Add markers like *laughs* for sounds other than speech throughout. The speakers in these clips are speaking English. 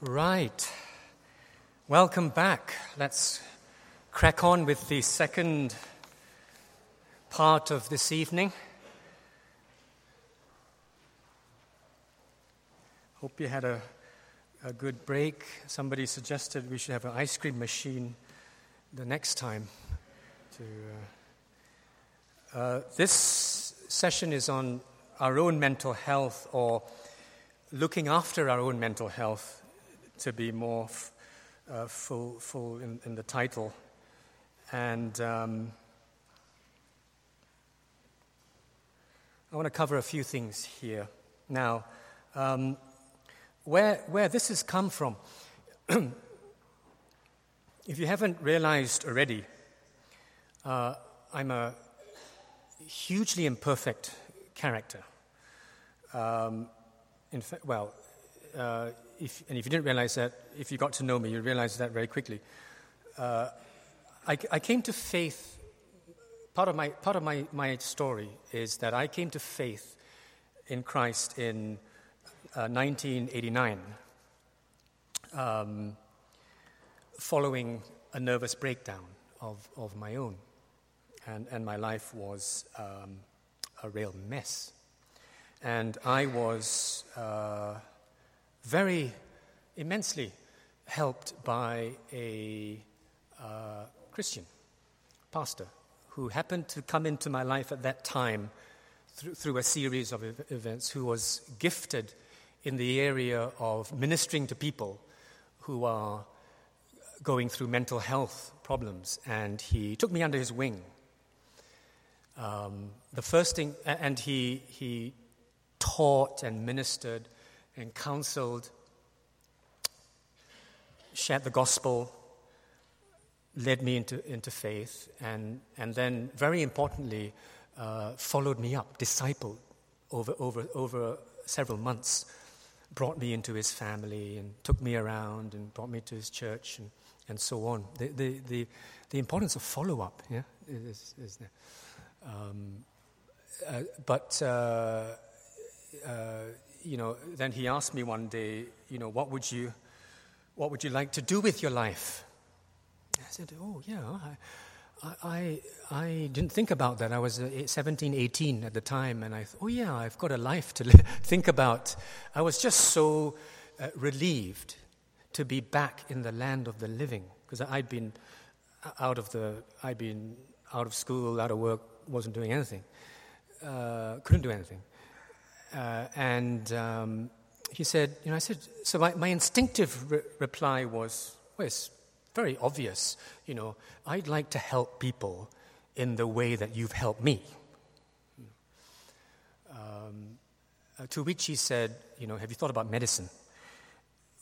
Right. Welcome back. Let's crack on with the second part of this evening. Hope you had a, a good break. Somebody suggested we should have an ice cream machine the next time. To, uh, uh, this session is on our own mental health or looking after our own mental health to be more f- uh, full, full in, in, the title. And um, I want to cover a few things here. Now, um, where, where this has come from, *clears throat* if you haven't realized already, uh, I'm a hugely imperfect character. Um, in fact, well, uh, if, and if you didn't realize that, if you got to know me, you'd realize that very quickly. Uh, I, I, came to faith, part of, my, part of my, my story is that I came to faith in Christ in uh, 1989, um, following a nervous breakdown of, of my own. And, and my life was um, a real mess. And I was. Uh, very immensely helped by a uh, Christian pastor who happened to come into my life at that time through, through a series of events, who was gifted in the area of ministering to people who are going through mental health problems. And he took me under his wing. Um, the first thing, and he, he taught and ministered and counseled, shared the gospel, led me into, into faith, and, and then, very importantly, uh, followed me up, discipled over, over, over several months, brought me into his family, and took me around, and brought me to his church, and, and so on. The, the, the, the importance of follow up, yeah, is, is. Um, uh, but uh, uh you know, then he asked me one day, you know, what would you, what would you like to do with your life? I said, oh, yeah, I, I, I didn't think about that. I was uh, 17, 18 at the time, and I thought, oh, yeah, I've got a life to *laughs* think about. I was just so uh, relieved to be back in the land of the living because I'd been out of the, I'd been out of school, out of work, wasn't doing anything, uh, couldn't do anything. Uh, and um, he said, you know, I said, so my, my instinctive re- reply was, well, it's very obvious, you know, I'd like to help people in the way that you've helped me. Um, uh, to which he said, you know, have you thought about medicine?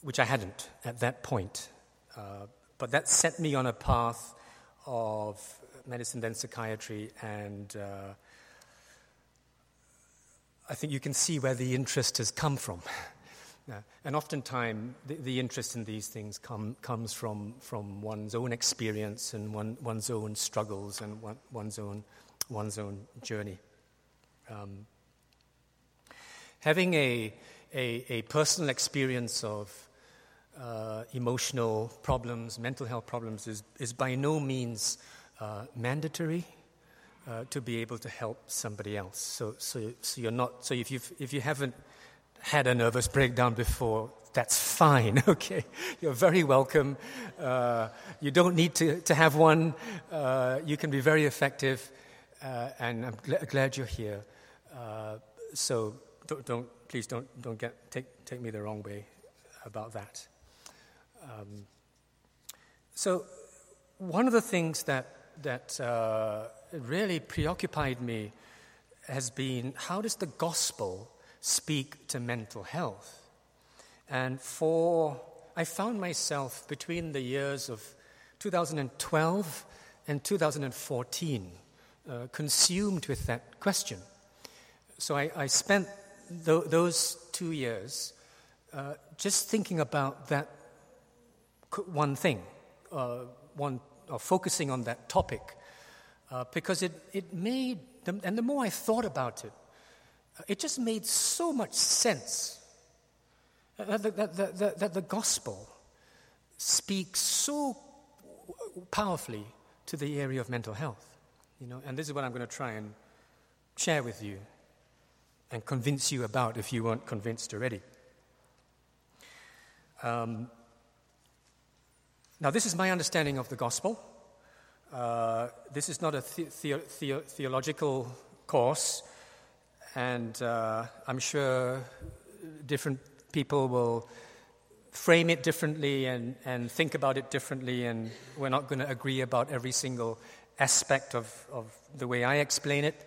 Which I hadn't at that point. Uh, but that set me on a path of medicine, then psychiatry, and uh, I think you can see where the interest has come from. *laughs* And oftentimes, the, the, interest in these things come, comes from, from one's own experience and one, one's own struggles and one, one's, own, one's own journey. Um, having a, a, a, personal experience of uh, emotional problems, mental health problems, is, is by no means uh, mandatory uh, to be able to help somebody else. So, so, so you're not, so if, you've, if you haven't had a nervous breakdown before, that's fine, *laughs* okay? You're very welcome. Uh, you don't need to, to have one. Uh, you can be very effective, uh, and I'm gl- glad you're here. Uh, so don't, don't, please don't, don't get, take, take me the wrong way about that. Um, so one of the things that, that uh, really preoccupied me has been how does the gospel speak to mental health? And for, I found myself between the years of 2012 and 2014 uh, consumed with that question. So I, I spent th- those two years uh, just thinking about that one thing, uh, one, or focusing on that topic uh, because it, it made, and the more I thought about it, uh, it just made so much sense. That the, that, that the gospel speaks so powerfully to the area of mental health. You know, and this is what I'm going to try and share with you and convince you about if you weren't convinced already. Um, now, this is my understanding of the gospel. Uh, this is not a the- the- the- theological course, and uh, I'm sure different people will frame it differently and, and think about it differently, and we're not going to agree about every single aspect of, of the way I explain it.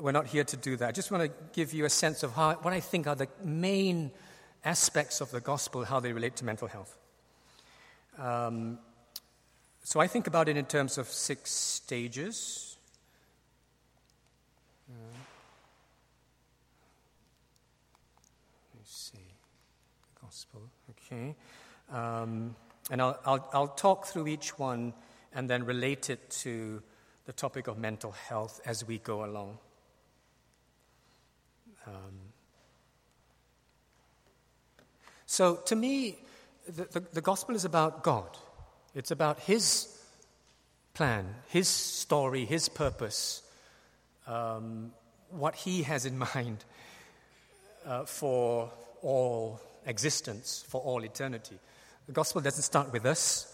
We're not here to do that. I just want to give you a sense of how, what I think are the main aspects of the gospel, how they relate to mental health. Um, so I think about it in terms of six stages. Uh, let me see. Gospel, okay. Um, and I'll, I'll, I'll talk through each one and then relate it to the topic of mental health as we go along. Um, so, to me, the, the, the, gospel is about God. It's about His plan, His story, His purpose, um, what He has in *laughs* mind uh, for all existence, for all eternity. The gospel doesn't start with us.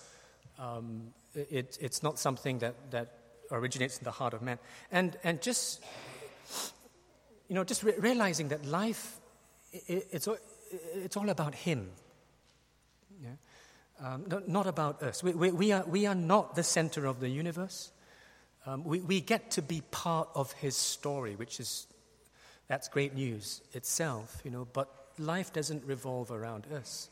Um, it, it's not something that, that originates in the heart of man. And, and just, you know, just re- realizing that life, it, it's, it's all about Him. Um, not, not, about us. We, we, we, are, we are not the center of the universe. Um, we, we get to be part of His story, which is, that's great news itself, you know, but life doesn't revolve around us.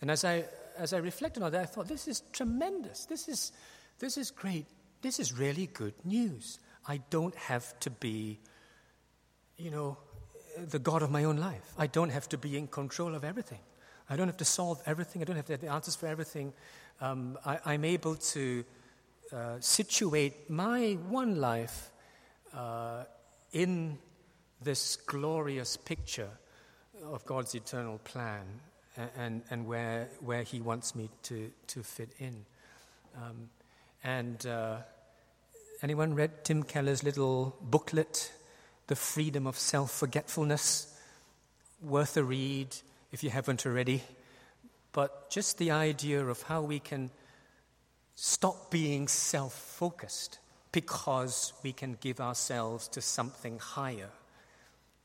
And as I, as I reflected on that, I thought, this is tremendous. This is, this is great. This is really good news. I don't have to be, you know, the God of my own life. I don't have to be in control of everything. I don't have to solve everything. I don't have to have the answers for everything. Um, I, am able to uh, situate my one life uh, in this glorious picture of God's eternal plan and, and where, where He wants me to, to fit in. Um, and uh, anyone read Tim Keller's little booklet, The Freedom of Self Forgetfulness? Worth a read if you haven't already. But just the idea of how we can stop being self focused because we can give ourselves to something higher.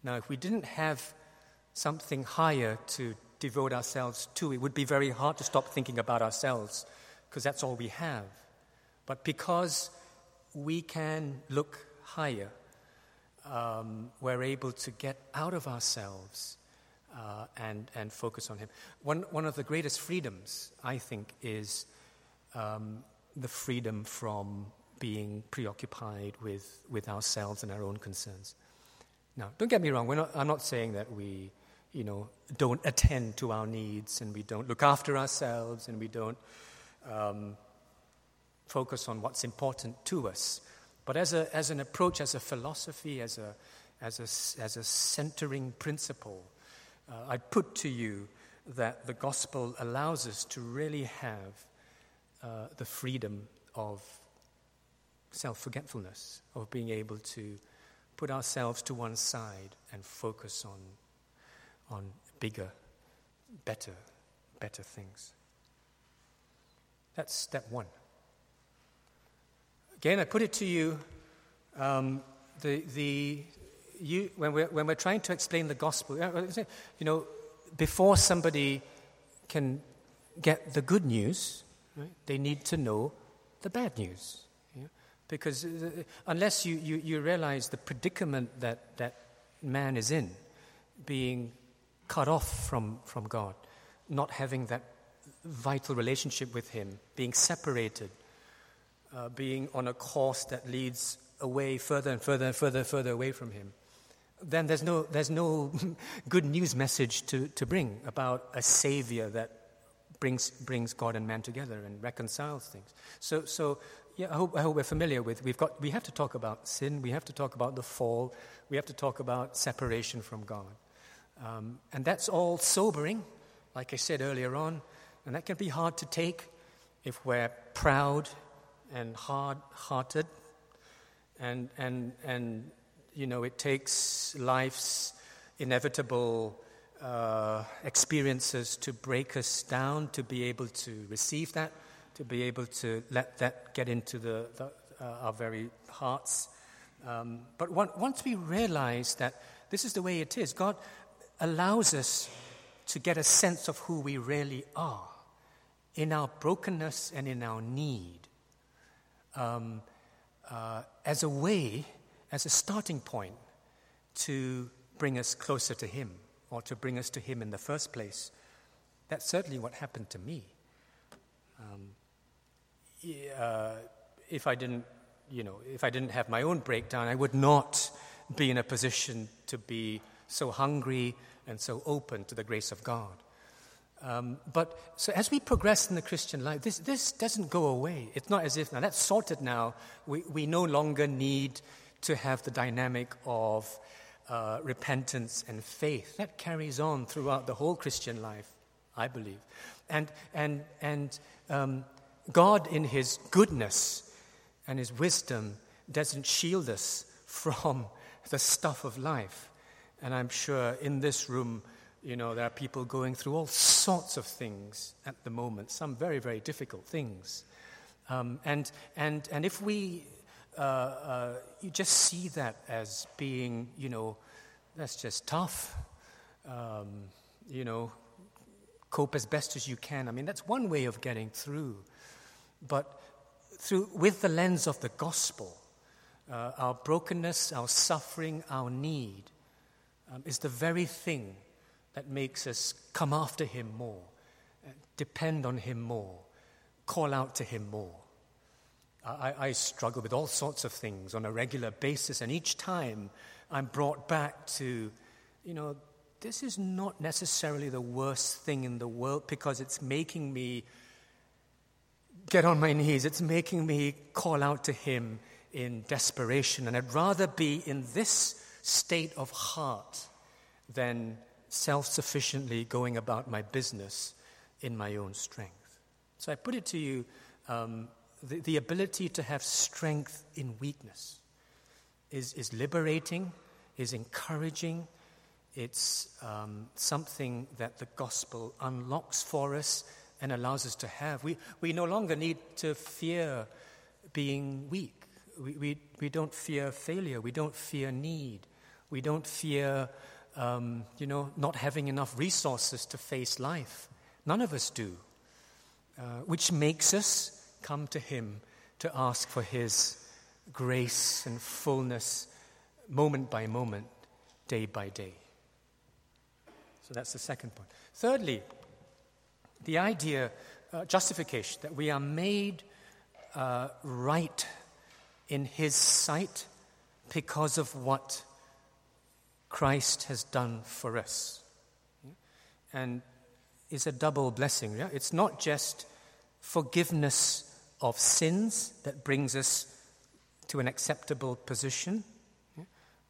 Now, if we didn't have something higher to devote ourselves to, it would be very hard to stop thinking about ourselves because that's all we have. But because we can look higher, um, we're able to get out of ourselves uh, and, and focus on Him. One, one of the greatest freedoms, I think, is um, the freedom from being preoccupied with, with ourselves and our own concerns. Now, don't get me wrong, not, I'm not saying that we you know, don't attend to our needs and we don't look after ourselves and we don't um, focus on what's important to us. But as, a, as an approach, as a philosophy, as a, as a, as a centering principle, uh, I put to you that the gospel allows us to really have uh, the freedom of self forgetfulness, of being able to put ourselves to one side and focus on on bigger, better, better things. That's step one. Again, I put it to you um, the, the, you, when, we're, when we're trying to explain the gospel, you know, before somebody can get the good news, right, they need to know the bad news. Yeah? Because uh, unless you, you, you realize the predicament that, that man is in, being cut off from, from God, not having that vital relationship with Him, being separated, uh, being on a course that leads away further and further and further and further away from Him, then there's no, there's no *laughs* good news message to, to bring about a Savior that brings, brings God and man together and reconciles things. So, so yeah, I hope, I hope we're familiar with. We've got, we have to talk about sin, we have to talk about the fall, we have to talk about separation from God. Um, and that's all sobering, like I said earlier on, and that can be hard to take if we're proud and hard hearted. And, and, and, you know, it takes life's inevitable uh, experiences to break us down, to be able to receive that, to be able to let that get into the, the, uh, our very hearts. Um, but one, once we realize that this is the way it is, God allows us to get a sense of who we really are in our brokenness and in our need um, uh, as a way, as a starting point to bring us closer to Him or to bring us to Him in the first place. That's certainly what happened to me. Um, uh, if I didn't, you know, if I didn't have my own breakdown, I would not be in a position to be so hungry and so open to the grace of God. Um, but so as we progress in the Christian life, this, this doesn't go away. It's not as if now that's sorted now. We, we no longer need to have the dynamic of uh, repentance and faith. That carries on throughout the whole Christian life, I believe. And, and, and um, God, in His goodness and His wisdom, doesn't shield us from *laughs* the stuff of life. And I'm sure in this room, you know, there are people going through all sorts of things at the moment, some very, very difficult things. Um, and, and, and if we uh, uh, you just see that as being, you know, that's just tough. Um, you know, cope as best as you can. I mean, that's one way of getting through. But through, with the lens of the gospel, uh, our brokenness, our suffering, our need um, is the very thing that makes us come after Him more, uh, depend on Him more, call out to Him more. I, I, struggle with all sorts of things on a regular basis, and each time I'm brought back to, you know, this is not necessarily the worst thing in the world because it's making me get on my knees. It's making me call out to Him in desperation. And I'd rather be in this state of heart than self sufficiently going about my business in my own strength. So I put it to you um, the, the ability to have strength in weakness is, is liberating, is encouraging. It's um, something that the gospel unlocks for us and allows us to have. We, we no longer need to fear being weak. We, we, we don't fear failure. We don't fear need. We don't fear, um, you know, not having enough resources to face life. None of us do. Uh, which makes us come to Him to ask for His grace and fullness moment by moment, day by day. So that's the second point. Thirdly, the idea, uh, justification, that we are made uh, right in His sight because of what Christ has done for us. And is a double blessing. Yeah? It's not just forgiveness of sins that brings us to an acceptable position,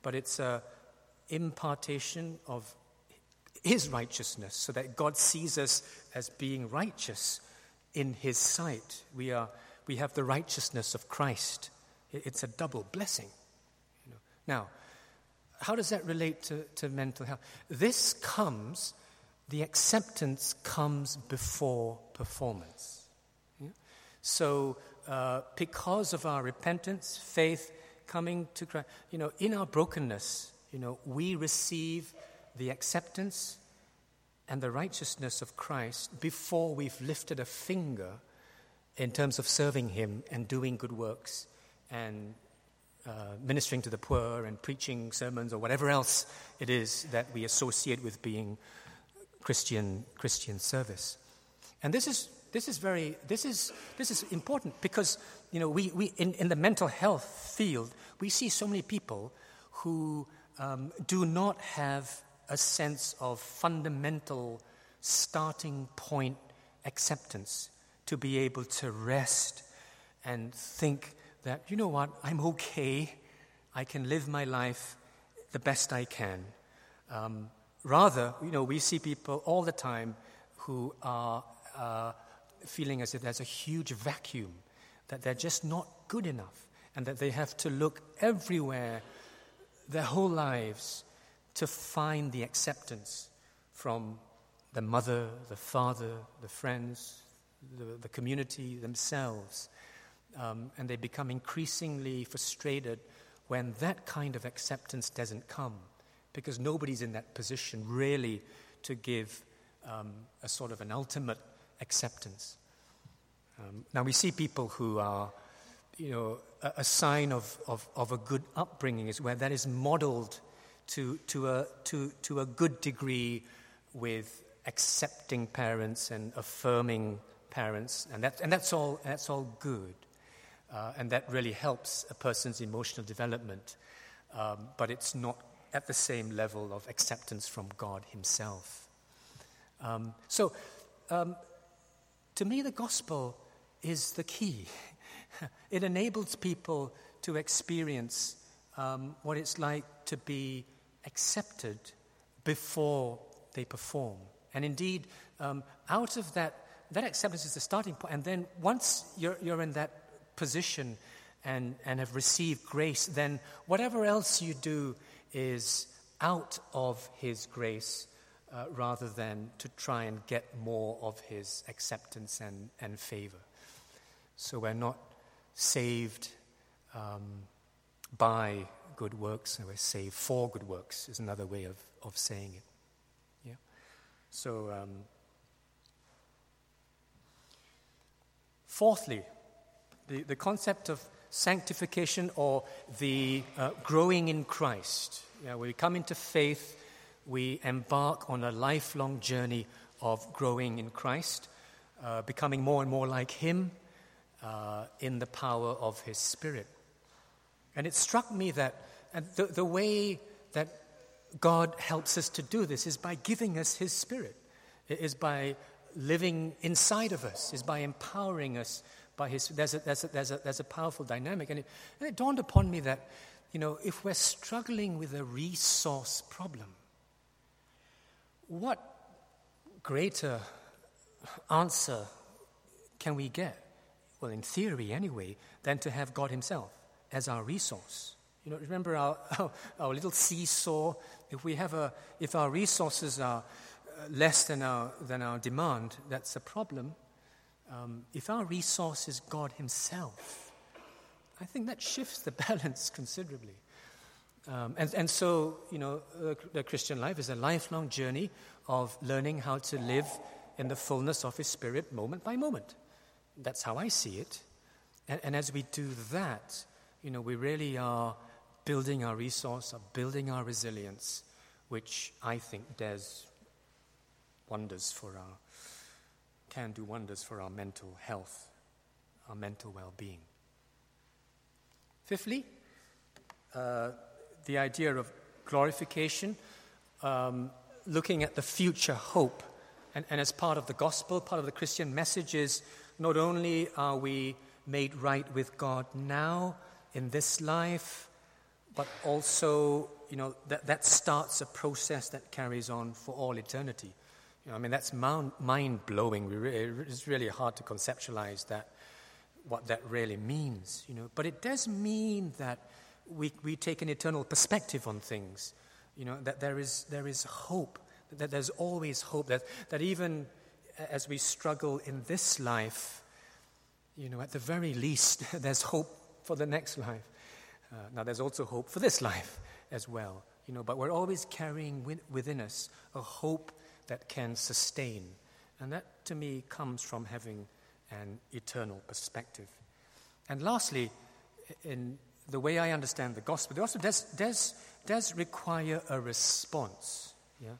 but it's a impartation of his righteousness so that God sees us as being righteous in his sight. We, are, we have the righteousness of Christ. It's a double blessing. Now, how does that relate to, to mental health? This comes, the acceptance comes before performance. So, uh, because of our repentance, faith, coming to Christ, you know, in our brokenness, you know, we receive the acceptance and the righteousness of Christ before we've lifted a finger in terms of serving Him and doing good works and uh, ministering to the poor and preaching sermons or whatever else it is that we associate with being Christian Christian service. And this is this is very, this is, this is important because, you know, we, we in, in the mental health field, we see so many people who um, do not have a sense of fundamental starting point acceptance to be able to rest and think that, you know what, I'm okay, I can live my life the best I can. Um, rather, you know, we see people all the time who are uh, feeling as if there's a huge vacuum, that they're just not good enough, and that they have to look everywhere their whole lives to find the acceptance from the mother, the father, the friends, the, the community themselves. Um, and they become increasingly frustrated when that kind of acceptance doesn't come because nobody's in that position really to give um, a sort of an ultimate acceptance. Um, now, we see people who are, you know, a, a sign of, of, of, a good upbringing is where that is modeled to, to, a, to, to a good degree with accepting parents and affirming parents, and, that, and that's, all, that's all good. Uh, and that really helps a person's emotional development. Um, but it's not at the same level of acceptance from God Himself. Um, so, um, to me, the gospel is the key. *laughs* it enables people to experience um, what it's like to be accepted before they perform. And indeed, um, out of that, that acceptance is the starting point. And then once you're, you're in that position and, and have received grace, then whatever else you do is out of His grace uh, rather than to try and get more of His acceptance and, and favor. So we're not saved um, by good works, and we're saved for good works, is another way of, of saying it. Yeah? So, um, fourthly, the, the concept of sanctification or the uh, growing in Christ. Yeah, we come into faith, we embark on a lifelong journey of growing in Christ, uh, becoming more and more like Him uh, in the power of His Spirit. And it struck me that the, the way that God helps us to do this is by giving us His Spirit, it is by living inside of us, is by empowering us by his, there's a, there's a, there's a, there's a powerful dynamic. And it, and it dawned upon me that, you know, if we're struggling with a resource problem, what greater answer can we get? Well, in theory, anyway, than to have God Himself as our resource. You know, remember our, *laughs* our, our little seesaw? If we have a, if our resources are uh, less than our, than our demand, that's a problem um, if our resource is God Himself, I think that shifts the *laughs* balance considerably. Um, and, and so, you know, the Christian life is a lifelong journey of learning how to live in the fullness of His Spirit moment by moment. That's how I see it. And, and as we do that, you know, we really are building our resource, are building our resilience, which I think does wonders for our can do wonders for our mental health, our mental well being. Fifthly, uh, the idea of glorification, um, looking at the future hope. And, and as part of the gospel, part of the Christian message is not only are we made right with God now in this life, but also, you know, that, that starts a process that carries on for all eternity. You know, I mean, that's mind blowing. It's really hard to conceptualize that, what that really means. You know, but it does mean that we, we take an eternal perspective on things. You know, that there is, there is hope, that there's always hope, that, that even as we struggle in this life, you know, at the very least, *laughs* there's hope for the next life. Uh, now, there's also hope for this life as well, you know, but we're always carrying within us a hope that can sustain. And that, to me, comes from having an eternal perspective. And lastly, in the way I understand the gospel, the gospel does, does, does require a response. Yeah?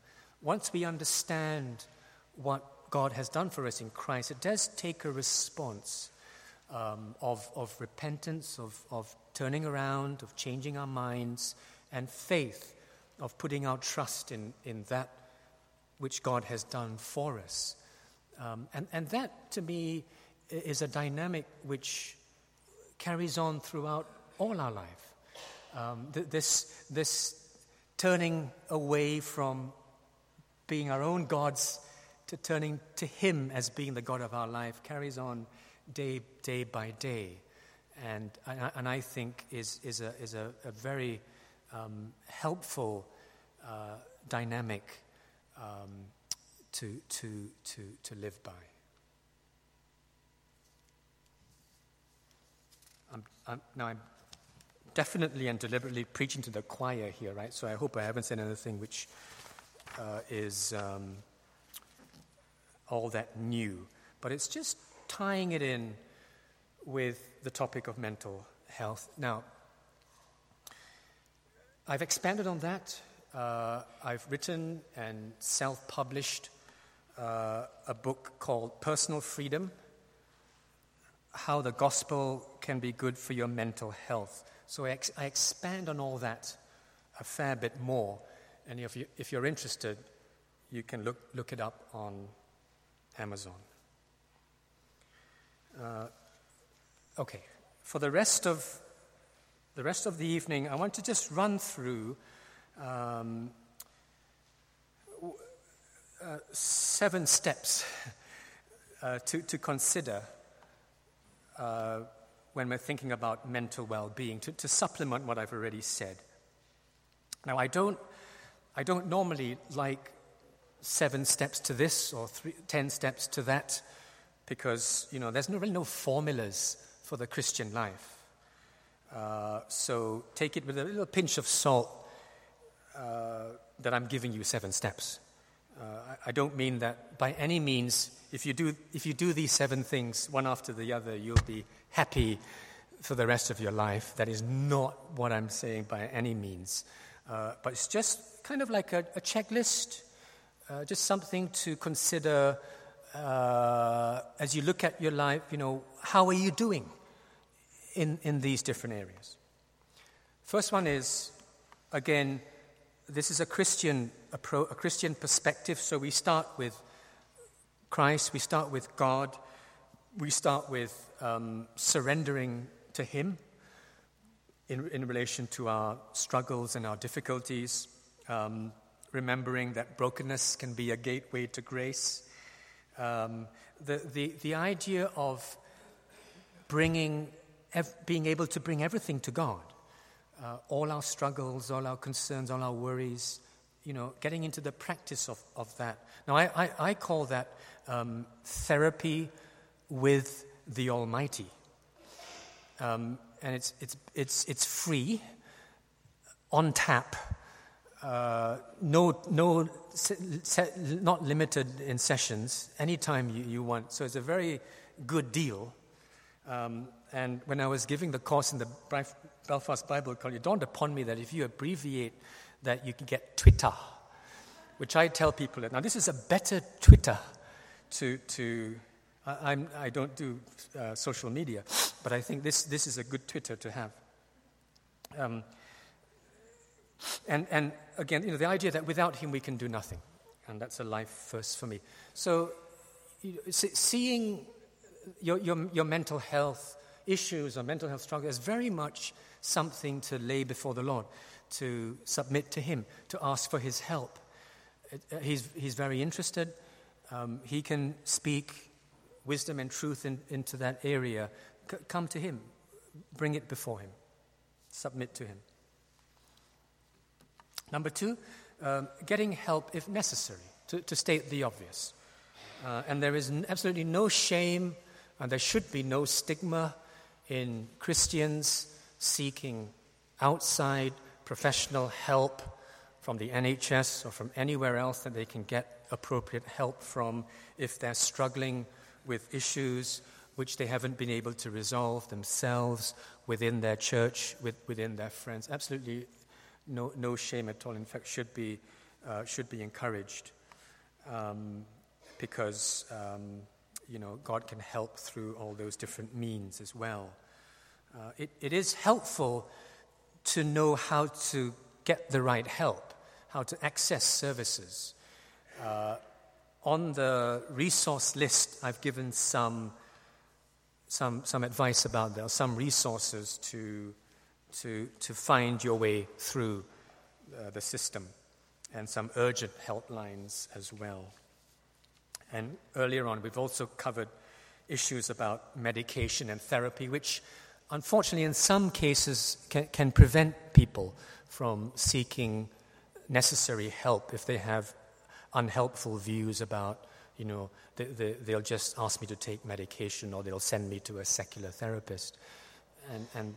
Once we understand what God has done for us in Christ, it does take a response um, of, of repentance, of, of turning around, of changing our minds, and faith, of putting our trust in, in that which God has done for us. Um, and, and that, to me, is a dynamic which carries on throughout all our life. Um, th- this, this turning away from being our own gods to turning to Him as being the God of our life carries on day, day by day. And, and I think is, is, a, is a, a very um, helpful uh, dynamic um, to, to, to, to live by. I'm, I'm, now, I'm definitely and deliberately preaching to the choir here, right? So I hope I haven't said anything which uh, is um, all that new. But it's just tying it in with the topic of mental health. Now, I've expanded on that. Uh, I've written and self published uh, a book called Personal Freedom How the Gospel Can Be Good for Your Mental Health. So I, ex- I expand on all that a fair bit more. And if, you, if you're interested, you can look, look it up on Amazon. Uh, okay, for the rest of the rest of the evening, I want to just run through um, uh, seven steps *laughs* uh, to, to consider uh, when we're thinking about mental well being, to, to supplement what I've already said. Now, I don't, I don't normally like seven steps to this or three, ten steps to that because, you know, there's no, really no formulas for the Christian life. Uh, so take it with a little pinch of salt uh, that I'm giving you seven steps. Uh, I, I, don't mean that by any means, if you, do, if you do these seven things one after the other, you'll be happy for the rest of your life. That is not what I'm saying by any means. Uh, but it's just kind of like a, a checklist, uh, just something to consider uh, as you look at your life. You know, how are you doing in, in these different areas? First one is, again, this is a Christian, a, Christian perspective. So we start with Christ, we start with God, we start with um, surrendering to Him in, in relation to our struggles and our difficulties, um, remembering that brokenness can be a gateway to grace. Um, the, the, the idea of bringing, ev- being able to bring everything to God, uh, all our struggles, all our concerns, all our worries, you know, getting into the practice of, of that. Now, I, I, I call that um, therapy with the Almighty. Um, and it's, it's, it's, it's free, on tap, uh, no, no, not limited in sessions, anytime you, you want. So it's a very good deal. Um, and when I was giving the course in the Belfast Bible College, it dawned upon me that if you abbreviate that, you can get Twitter, which I tell people that now this is a better Twitter to, to I, I'm, I do not do uh, social media, but I think this, this is a good Twitter to have. Um, and, and again, you know, the idea that without him we can do nothing. And that's a life first for me. So, you know, seeing your, your, your mental health issues or mental health struggles is very much something to lay before the Lord, to submit to Him, to ask for His help. Uh, he's, he's very interested. Um, he can speak wisdom and truth in, into that area, c- come to Him, bring it before Him, submit to Him. Number two, um, getting help if necessary, to, to state the obvious. Uh, and there is absolutely no shame, and there should be no stigma in Christians seeking outside professional help from the NHS or from anywhere else that they can get appropriate help from if they're struggling with issues which they haven't been able to resolve themselves within their church, with, within their friends. Absolutely no, no shame at all. In fact, should be, uh, should be encouraged um, because, um, you know, God can help through all those different means as well. Uh, it, it is helpful to know how to get the right help, how to access services. Uh, on the resource list, I've given some, some, some advice about there, some resources to, to, to find your way through uh, the system, and some urgent helplines as well. And earlier on, we've also covered issues about medication and therapy, which unfortunately, in some cases, can, can prevent people from seeking necessary help if they have unhelpful views about, you know, they, they, they'll just ask me to take medication or they'll send me to a secular therapist. And, and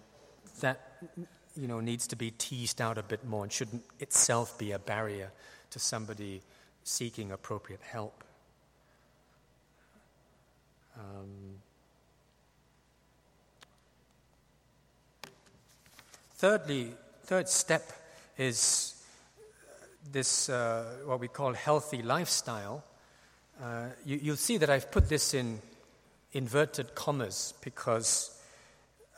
that, you know, needs to be teased out a bit more and shouldn't itself be a barrier to somebody seeking appropriate help. Um, thirdly, third step is this, uh, what we call healthy lifestyle. Uh, you, you'll see that I've put this in inverted commas because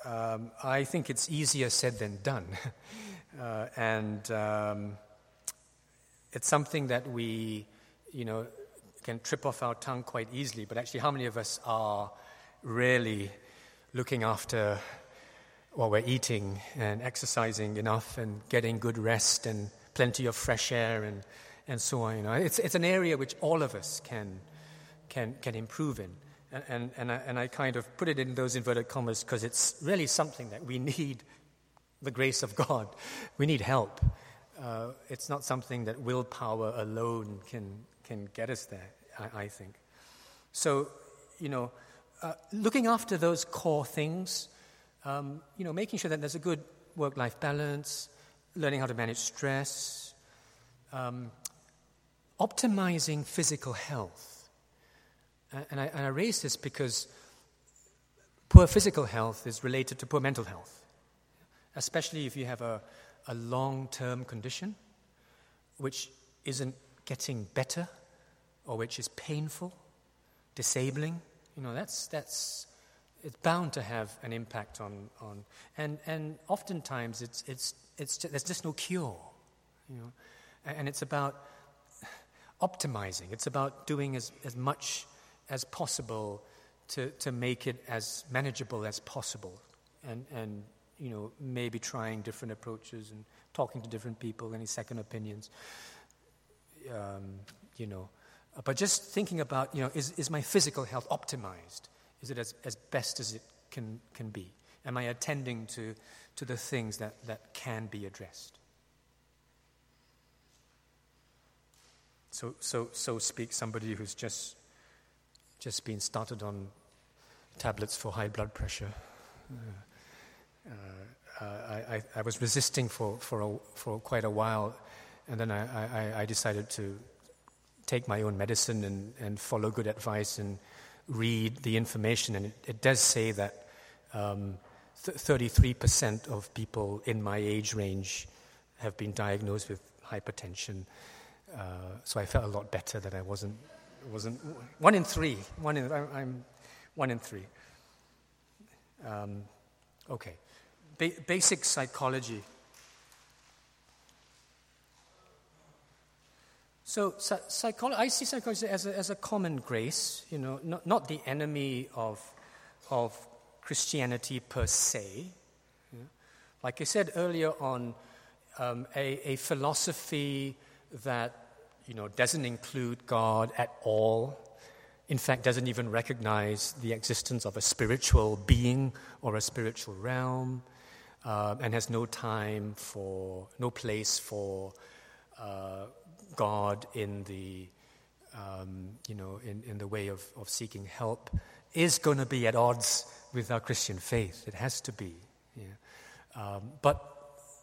um, I think it's easier said than done. *laughs* uh, and um, it's something that we, you know, can trip off our tongue quite easily. But actually, how many of us are really looking after what we're eating and exercising enough and getting good rest and plenty of fresh air and, and so on? You know, it's, it's an area which all of us can, can, can improve in. And, and, and, I, and I kind of put it in those inverted commas because it's really something that we *laughs* need the grace of God. We need help. Uh, it's not something that willpower alone can, can get us there, I, I think. So, you know, uh, looking after those core things, um, you know, making sure that there's a good work life balance, learning how to manage stress, um, optimizing physical health. And I, and I raise this because poor physical health is related to poor mental health, especially if you have a, a long term condition which isn't getting better or which is painful, disabling, you know, that's, that's it's bound to have an impact on, on and, and oftentimes it's, it's, it's just, there's just no cure, you know, and it's about optimizing. It's about doing as, as much as possible to, to make it as manageable as possible and, and, you know, maybe trying different approaches and talking to different people, any second opinions. Um, you know, but just thinking about, you know, is, is my physical health optimized? Is it as, as best as it can, can be? Am I attending to, to the things that, that can be addressed? So, so, so speaks somebody who's just, just been started on tablets for high blood pressure. Uh, uh, I, I, I, was resisting for, for, a, for quite a while, and then I, I, I decided to take my own medicine and, and follow good advice and read the information. And it, it does say that um, th- 33% of people in my age range have been diagnosed with hypertension. Uh, so I felt a lot better that I wasn't, wasn't one in three. One in, I, am one in three. Um, okay. Ba- basic psychology. So, psychology, I see psychology as a, as a common grace, you know, not, not the enemy of, of Christianity per se. Like I said earlier on, um, a, a philosophy that, you know, doesn't include God at all, in fact, doesn't even recognize the existence of a spiritual being or a spiritual realm, uh, and has no time for, no place for uh, God in the, um, you know, in, in the way of, of seeking help is going to be at odds with our Christian faith. It has to be. Yeah. Um, but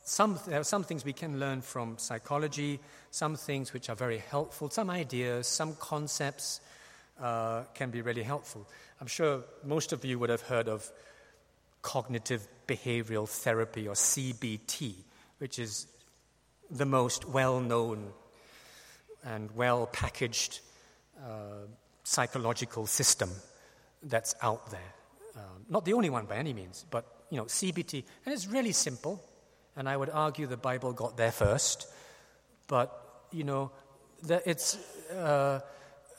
some, there are some things we can learn from psychology, some things which are very helpful, some ideas, some concepts uh, can be really helpful. I'm sure most of you would have heard of cognitive behavioral therapy or CBT, which is the most well known and well packaged uh, psychological system that's out there. Um, not the only one by any means, but you know, CBT, and it's really simple. And I would argue the Bible got there first, but you know, it's uh,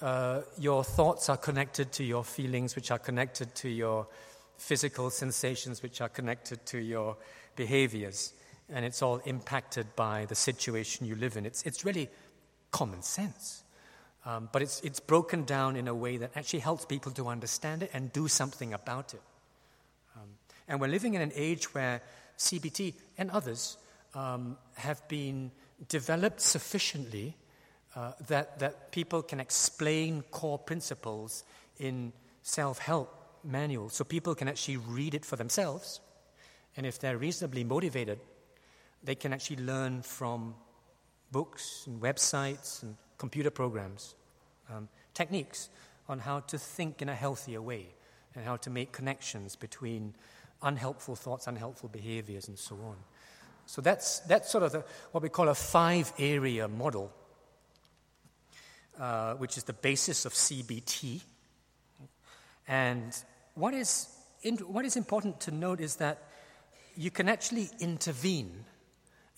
uh, your thoughts are connected to your feelings, which are connected to your physical sensations, which are connected to your behaviors, and it's all impacted by the situation you live in. It's it's really common sense. Um, but it's, it's broken down in a way that actually helps people to understand it and do something about it. Um, and we're living in an age where CBT and others um, have been developed sufficiently uh, that, that people can explain core principles in self help manuals so people can actually read it for themselves. And if they're reasonably motivated, they can actually learn from books and websites and computer programs, um, techniques on how to think in a healthier way and how to make connections between unhelpful thoughts, unhelpful behaviors, and so on. So that's, that's sort of the, what we call a five area model, uh, which is the basis of CBT. And what is, in, what is important to note is that you can actually intervene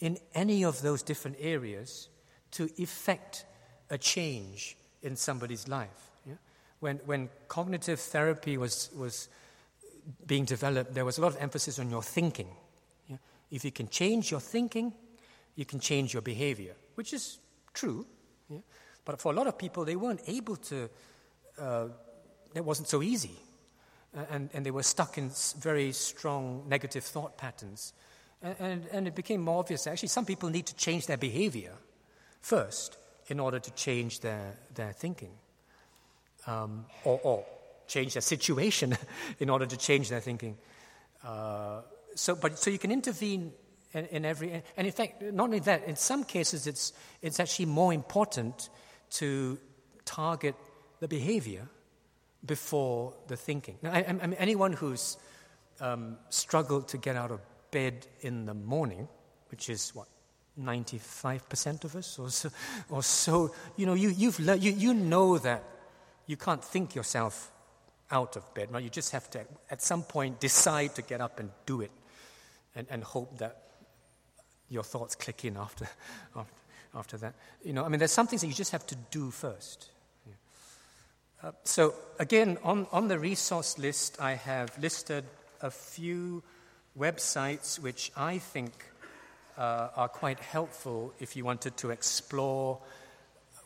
in any of those different areas to effect a change in somebody's life. Yeah? When, when cognitive therapy was, was being developed, there was a lot of emphasis on your thinking. Yeah? If you can change your thinking, you can change your behavior, which is true. Yeah? But for a lot of people, they weren't able to, uh, it wasn't so easy. And, and they were stuck in very strong negative thought patterns. And, and, it became more obvious actually, some people need to change their behavior first in order to change their, their thinking. Um, or, or change their situation *laughs* in order to change their thinking. Uh, so, but, so you can intervene in, in, every, and in fact, not only that, in some cases it's, it's actually more important to target the behavior before the thinking. Now, I, I mean, anyone who's um, struggled to get out of bed in the morning, which is what, 95% of us or so, or so you know, you, you've le- you, you know that you can't think yourself out of bed. Right? You just have to, at some point, decide to get up and do it and, and hope that your thoughts click in after, after, after that. You know, I mean, there's some things that you just have to do first. Uh, so, again, on, on the resource list, I have listed a few websites which I think uh, are quite helpful if you wanted to explore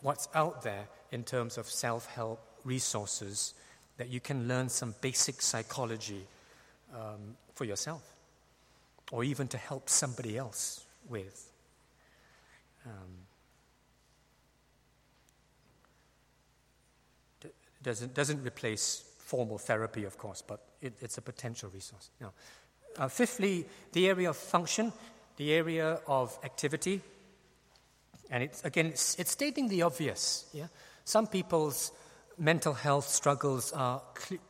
what's out there in terms of self help resources that you can learn some basic psychology um, for yourself or even to help somebody else with. Um, doesn't, doesn't replace formal therapy, of course, but it, it's a potential resource. Now, uh, fifthly, the area of function, the area of activity. And it's, again, it's, it's stating the obvious. Yeah? Some people's mental health struggles are cl-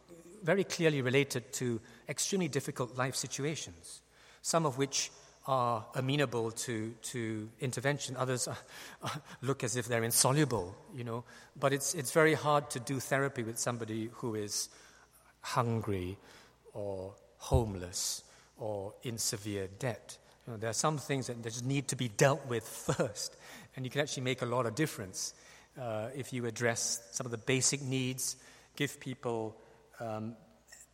very clearly related to extremely difficult life situations, some of which are amenable to, to intervention. Others are, are look as if they're insoluble, you know. But it's, it's very hard to do therapy with somebody who is hungry or homeless or in severe debt. You know, there are some things that just need to be dealt with first, and you can actually make a lot of difference uh, if you address some of the basic needs, give people um,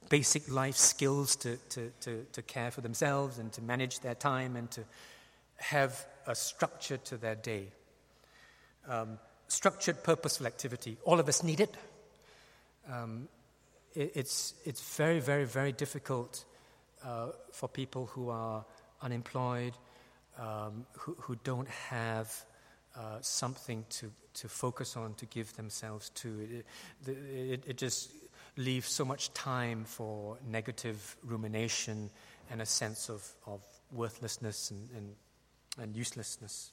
basic life skills to, to, to, to care for themselves and to manage their time and to have a structure to their day. Um, structured, purposeful activity. All of us need it. Um, it it's, it's very, very, very difficult uh, for people who are unemployed, um, who, who don't have uh, something to, to focus on, to give themselves to. It, it, it, just leaves so much time for negative rumination and a sense of, of worthlessness and, and, and uselessness.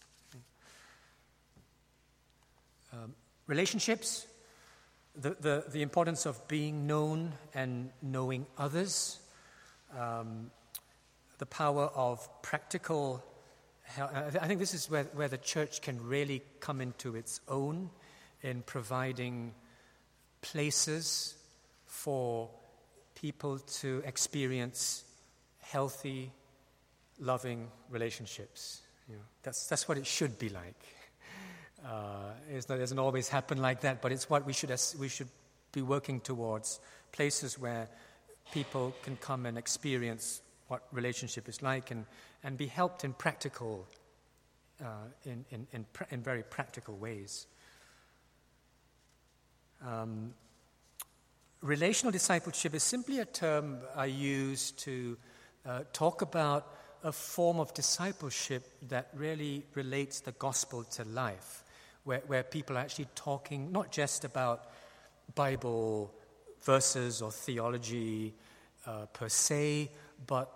Um, relationships, the, the, the importance of being known and knowing others, um, the power of practical I think this is where, where the church can really come into its own in providing places for people to experience healthy, loving relationships. That's, that's what it should be like. Uh, it doesn't always happen like that, but it's what we should, we should be working towards places where people can come and experience what relationship is like and, and be helped in practical, uh, in, in, in, in, very practical ways. Um, relational discipleship is simply a term I use to uh, talk about a form of discipleship that really relates the gospel to life, where, where people are actually talking not just about Bible verses or theology uh, per se, but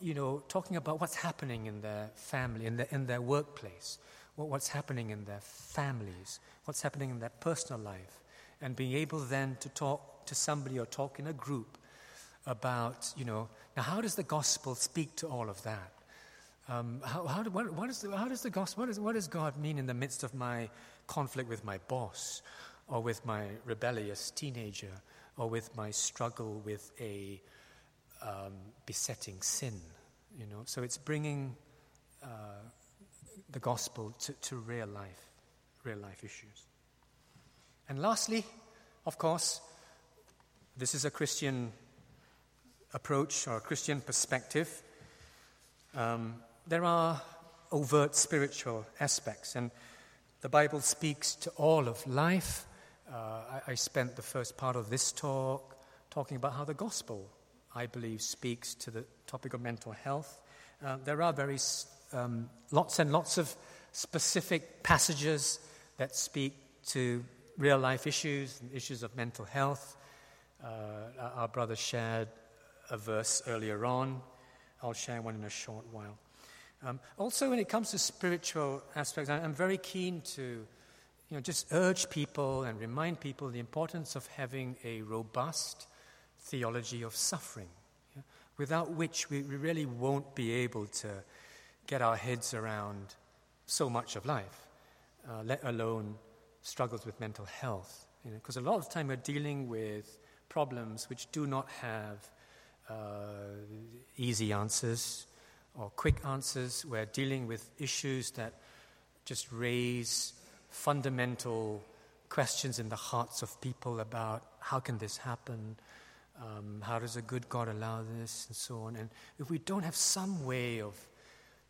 you know, talking about what's happening in their family, in their, in their workplace, what, what's happening in their families, what's happening in their personal life, and being able then to talk to somebody or talk in a group about, you know, now how does the gospel speak to all of that? Um, how, how, what, what, is the, how does the gospel, what, is, what does God mean in the midst of my conflict with my boss, or with my rebellious teenager, or with my struggle with a um, besetting sin? You know, so it's bringing uh, the gospel to, to real life, real life issues. And lastly, of course, this is a Christian approach or a Christian perspective. Um, there are overt spiritual aspects, and the Bible speaks to all of life. Uh, I, I, spent the first part of this talk talking about how the gospel, I believe, speaks to the topic of mental health. Uh, there are very um, lots and lots of specific passages that speak to real life issues issues of mental health. Uh, our brother shared a verse earlier on. I'll share one in a short while. Um, also, when it comes to spiritual aspects, I'm very keen to you know, just urge people and remind people the importance of having a robust theology of suffering, without which we, we really won't be able to get our heads around so much of life, uh, let alone struggles with mental health. Because you know, a lot of the time we're dealing with problems which do not have uh, easy answers or quick answers. We're dealing with issues that just raise fundamental questions in the hearts of people about how can this happen, um, how does a good God allow this, and so on. And if we don't have some way of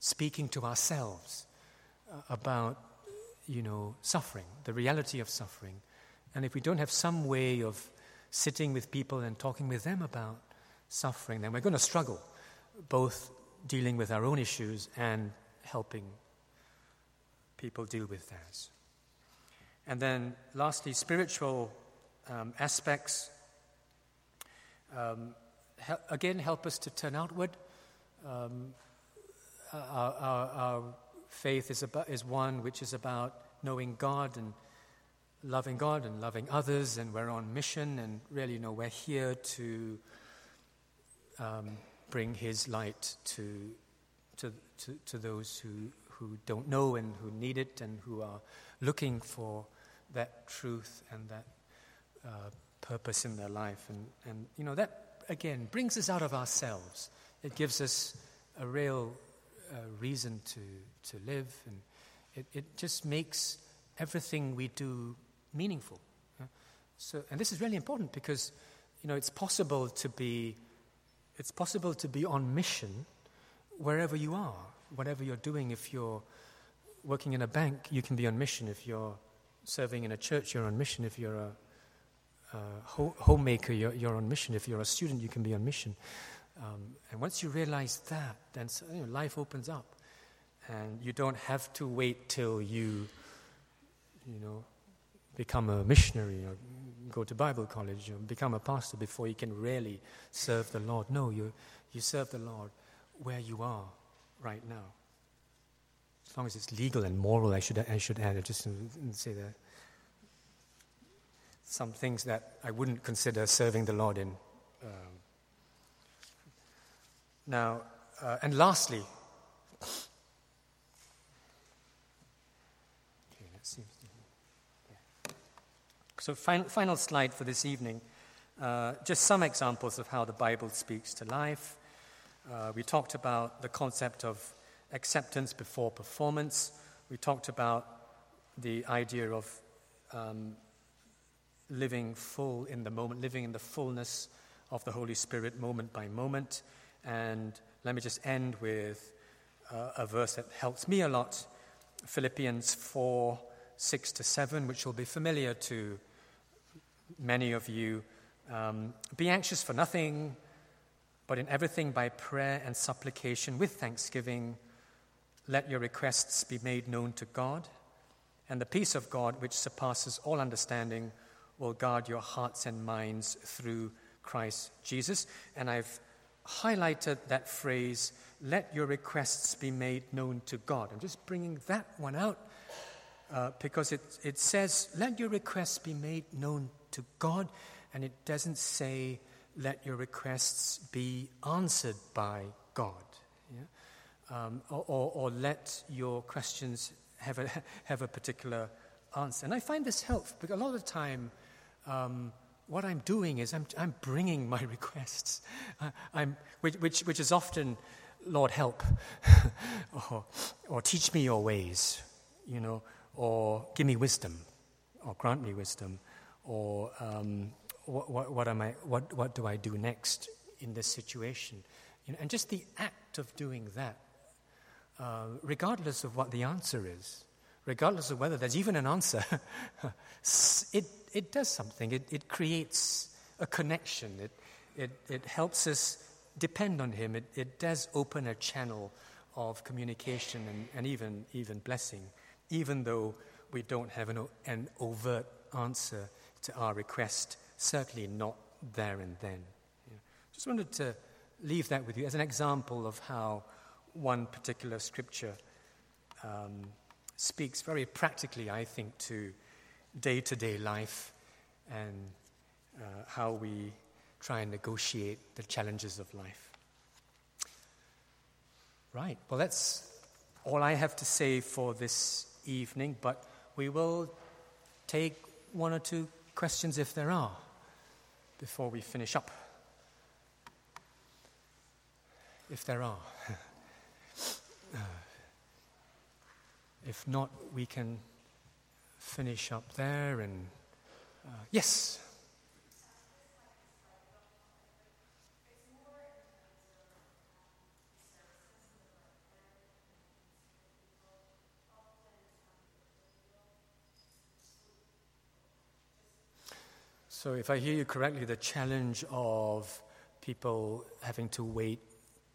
speaking to ourselves uh, about, you know, suffering, the reality of suffering, and if we don't have some way of sitting with people and talking with them about suffering, then we're going to struggle, both dealing with our own issues and helping people deal with theirs. And then, lastly, spiritual um, aspects. Um, he- again, help us to turn outward. Um, our, our, our, faith is, about, is one which is about knowing God and loving God and loving others, and we're on mission, and really, you know, we're here to um, bring His light to, to, to, to, those who, who don't know and who need it and who are looking for that truth and that uh, purpose in their life. And, and, you know, that, again, brings us out of ourselves. It gives us a real uh, reason to, to live, and it, it just makes everything we do meaningful. So, and this is really important because, you know, it's possible to be it's possible to be on mission wherever you are, whatever you're doing. If you're working in a bank, you can be on mission. If you're serving in a church, you're on mission. If you're a, a ho- homemaker, you're, you're, on mission. If you're a student, you can be on mission. Um, and once you realize that, then you know, life opens up. And you don't have to wait till you, you know, become a missionary or go to Bible college or become a pastor before you can really serve the Lord. No, you, you serve the Lord where you are right now. As long as it's legal and moral, I should, I should add, just say that some things that I wouldn't consider serving the Lord in. Um, now, uh, and lastly. So, final, final slide for this evening. Uh, just some examples of how the Bible speaks to life. Uh, we talked about the concept of acceptance before performance. We talked about the idea of um, living full in the moment, living in the fullness of the Holy Spirit moment by moment. And let me just end with uh, a verse that helps me a lot Philippians 4 6 to 7, which will be familiar to many of you, um, be anxious for nothing, but in everything by prayer and supplication with thanksgiving, let your requests be made known to God, and the peace of God, which surpasses all understanding, will guard your hearts and minds through Christ Jesus. And I've highlighted that phrase, let your requests be made known to God. I'm just bringing that one out uh, because it, it says, let your requests be made known to God, and it doesn't say, let your requests be answered by God. Yeah? Um, or, or, let your questions have a, *laughs* have a particular answer. And I find this helpful because a lot of the time, um, what I'm doing is I'm, I'm bringing my *laughs* requests, uh, I'm, which, which, which is often, Lord, help, *laughs* or, or teach me your ways, you know, or give me wisdom, or grant me wisdom, or um, what, what, what, am I, what, what do I do next in this situation? You know, and just the act of doing that, uh, regardless of what the answer is, regardless of whether there's even an answer, *laughs* it, it does something. It, it creates a connection. It, it, it helps us depend on Him. It, it does open a channel of communication and, and even, even blessing, even though we don't have an, an overt answer to our request, certainly not there and then. Just wanted to leave that with you as an example of how one particular scripture um, speaks very practically, I think, to day to day life and uh, how we try and negotiate the challenges of life. Right, well, that's all I have to say for this evening, but we will take one or two questions if there are before we finish up. If there are. uh, if not, we can finish up there and. Uh, yes? So, if I hear you correctly, the challenge of people having to wait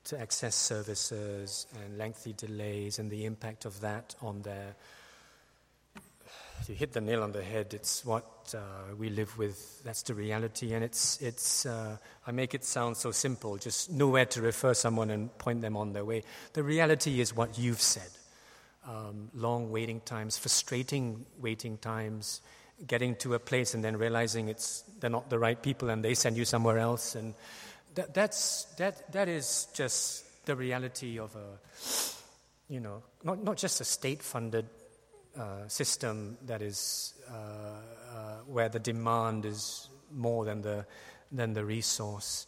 to access services and lengthy delays and the impact of that on their. You hit the nail on the head. It's what uh, we live with. That's the reality. And it's, it's uh, I make it sound so simple, just nowhere to refer someone and point them on their way. The reality is what you've said um, long waiting times, frustrating waiting times getting to a place and then realizing it's they're not the right people and they send you somewhere else and that, that's that that is just the reality of a you know not not just a state funded uh, system that is uh, uh, where the demand is more than the than the resource.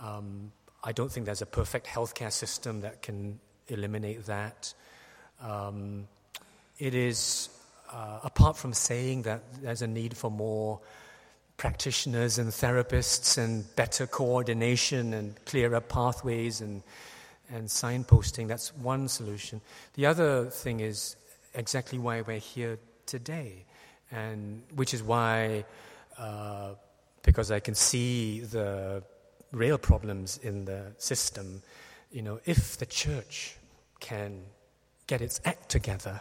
Um, I don't think there's a perfect healthcare system that can eliminate that. Um, it is uh, apart from saying that there's a need for more practitioners and therapists and better coordination and clearer pathways and, and signposting, that's one solution. The other thing is exactly why we're here today, and which is why, uh, because I can see the real problems in the system, you know, if the church can get its act together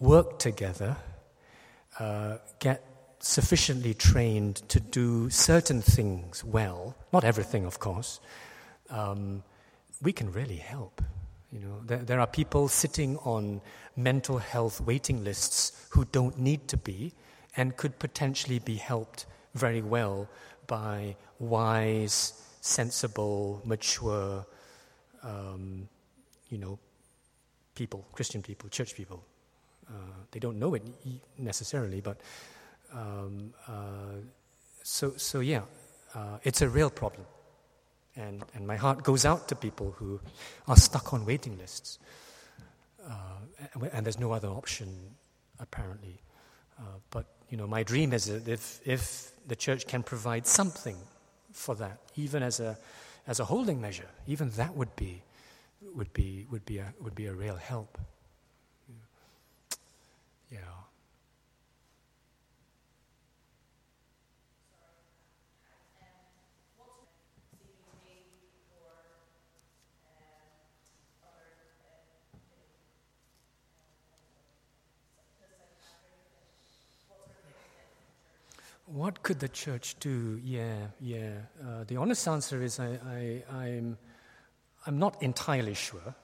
work together, uh, get sufficiently trained to do certain things well, not everything, of course, um, we can really help. You know, there, there, are people sitting on mental health waiting lists who don't need to be and could potentially be helped very well by wise, sensible, mature, um, you know, people, Christian people, church people. Uh, they don't know it necessarily, but um, uh, so so yeah, uh, it's a real problem, and and my heart goes out to people who are stuck on waiting lists, and, and there's no other option apparently. but you know, my dream is that if if the church can provide something for that, even as a as a holding measure, even that would be would be would be a would be a real help. Yeah. What could the church do? Yeah, yeah. Uh, the honest answer is I, I, I'm, I'm not entirely sure,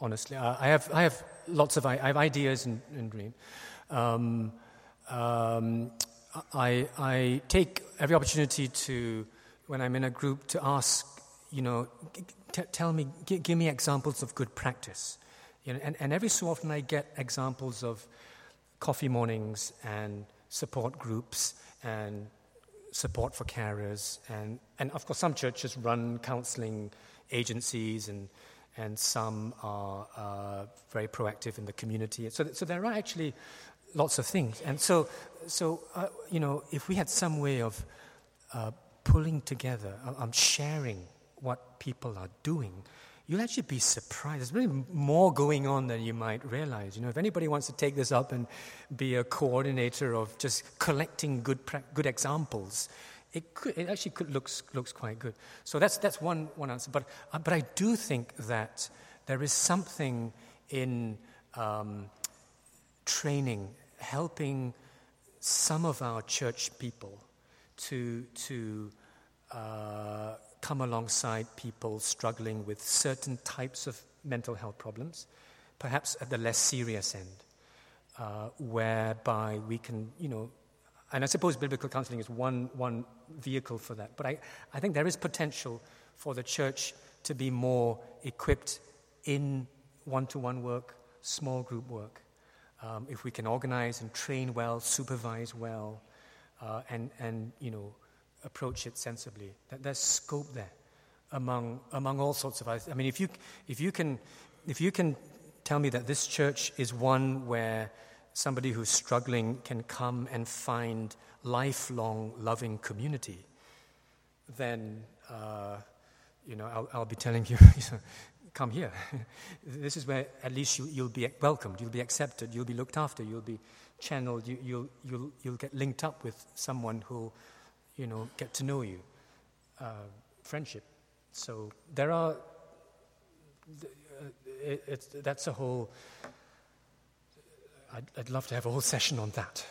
honestly. I, I have, I have lots of I have ideas and, and dreams. Um, um, I, I take every opportunity to, when I'm in a group, to ask, you know, t- tell me, g- give me examples of good practice. You know, and, and every so often I get examples of coffee mornings and support groups and support for carers. And, and of course, some churches run counseling agencies, and, and some are uh, very proactive in the community. So, so there are actually lots of things. And so, so uh, you know, if we had some way of uh, pulling together, uh, sharing what people are doing, you'll actually be surprised. There's really more going on than you might realize. You know, if anybody wants to take this up and be a coordinator of just collecting good, good examples, it, could, it actually could, looks, looks quite good. So that's, that's one, one answer. But, uh, but I do think that there is something in um, training, helping some of our church people to, to uh, come alongside people struggling with certain types of mental health problems, perhaps at the less serious end, uh, whereby we can, you know, and I suppose biblical counseling is one, one vehicle for that. But I, I think there is potential for the church to be more equipped in one to one work, small group work. Um, if we can organize and train well, supervise well, uh, and, and, you know, approach it sensibly. That there's scope there among, among all sorts of others. I mean, if you, if, you can, if you can tell me that this church is one where somebody who's struggling can come and find lifelong loving community, then, uh, you know, I'll, I'll, be telling you, *laughs* come here. *laughs* this is where at least you, will be welcomed, you'll be accepted, you'll be looked after, you'll be channeled, you, you'll, you'll, you'll get linked up with someone who you know, get to know you, uh, friendship. So there are, uh, it, that's a whole, I'd, I'd love to have a whole *laughs* session on that.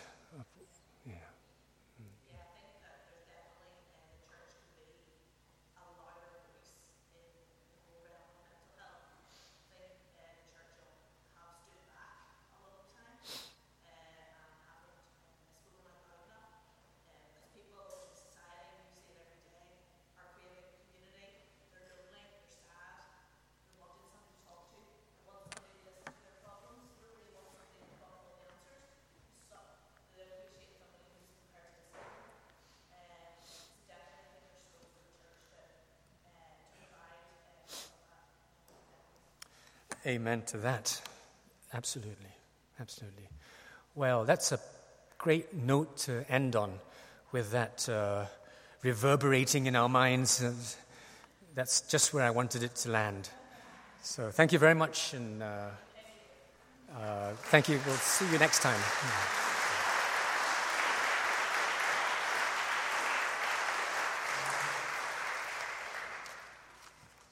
Amen to that. Absolutely. Absolutely. Well, that's a great note to end on with that uh, reverberating in our minds. That's just where I wanted it to land. So thank you very much, and uh, uh, thank you. We'll see you next time.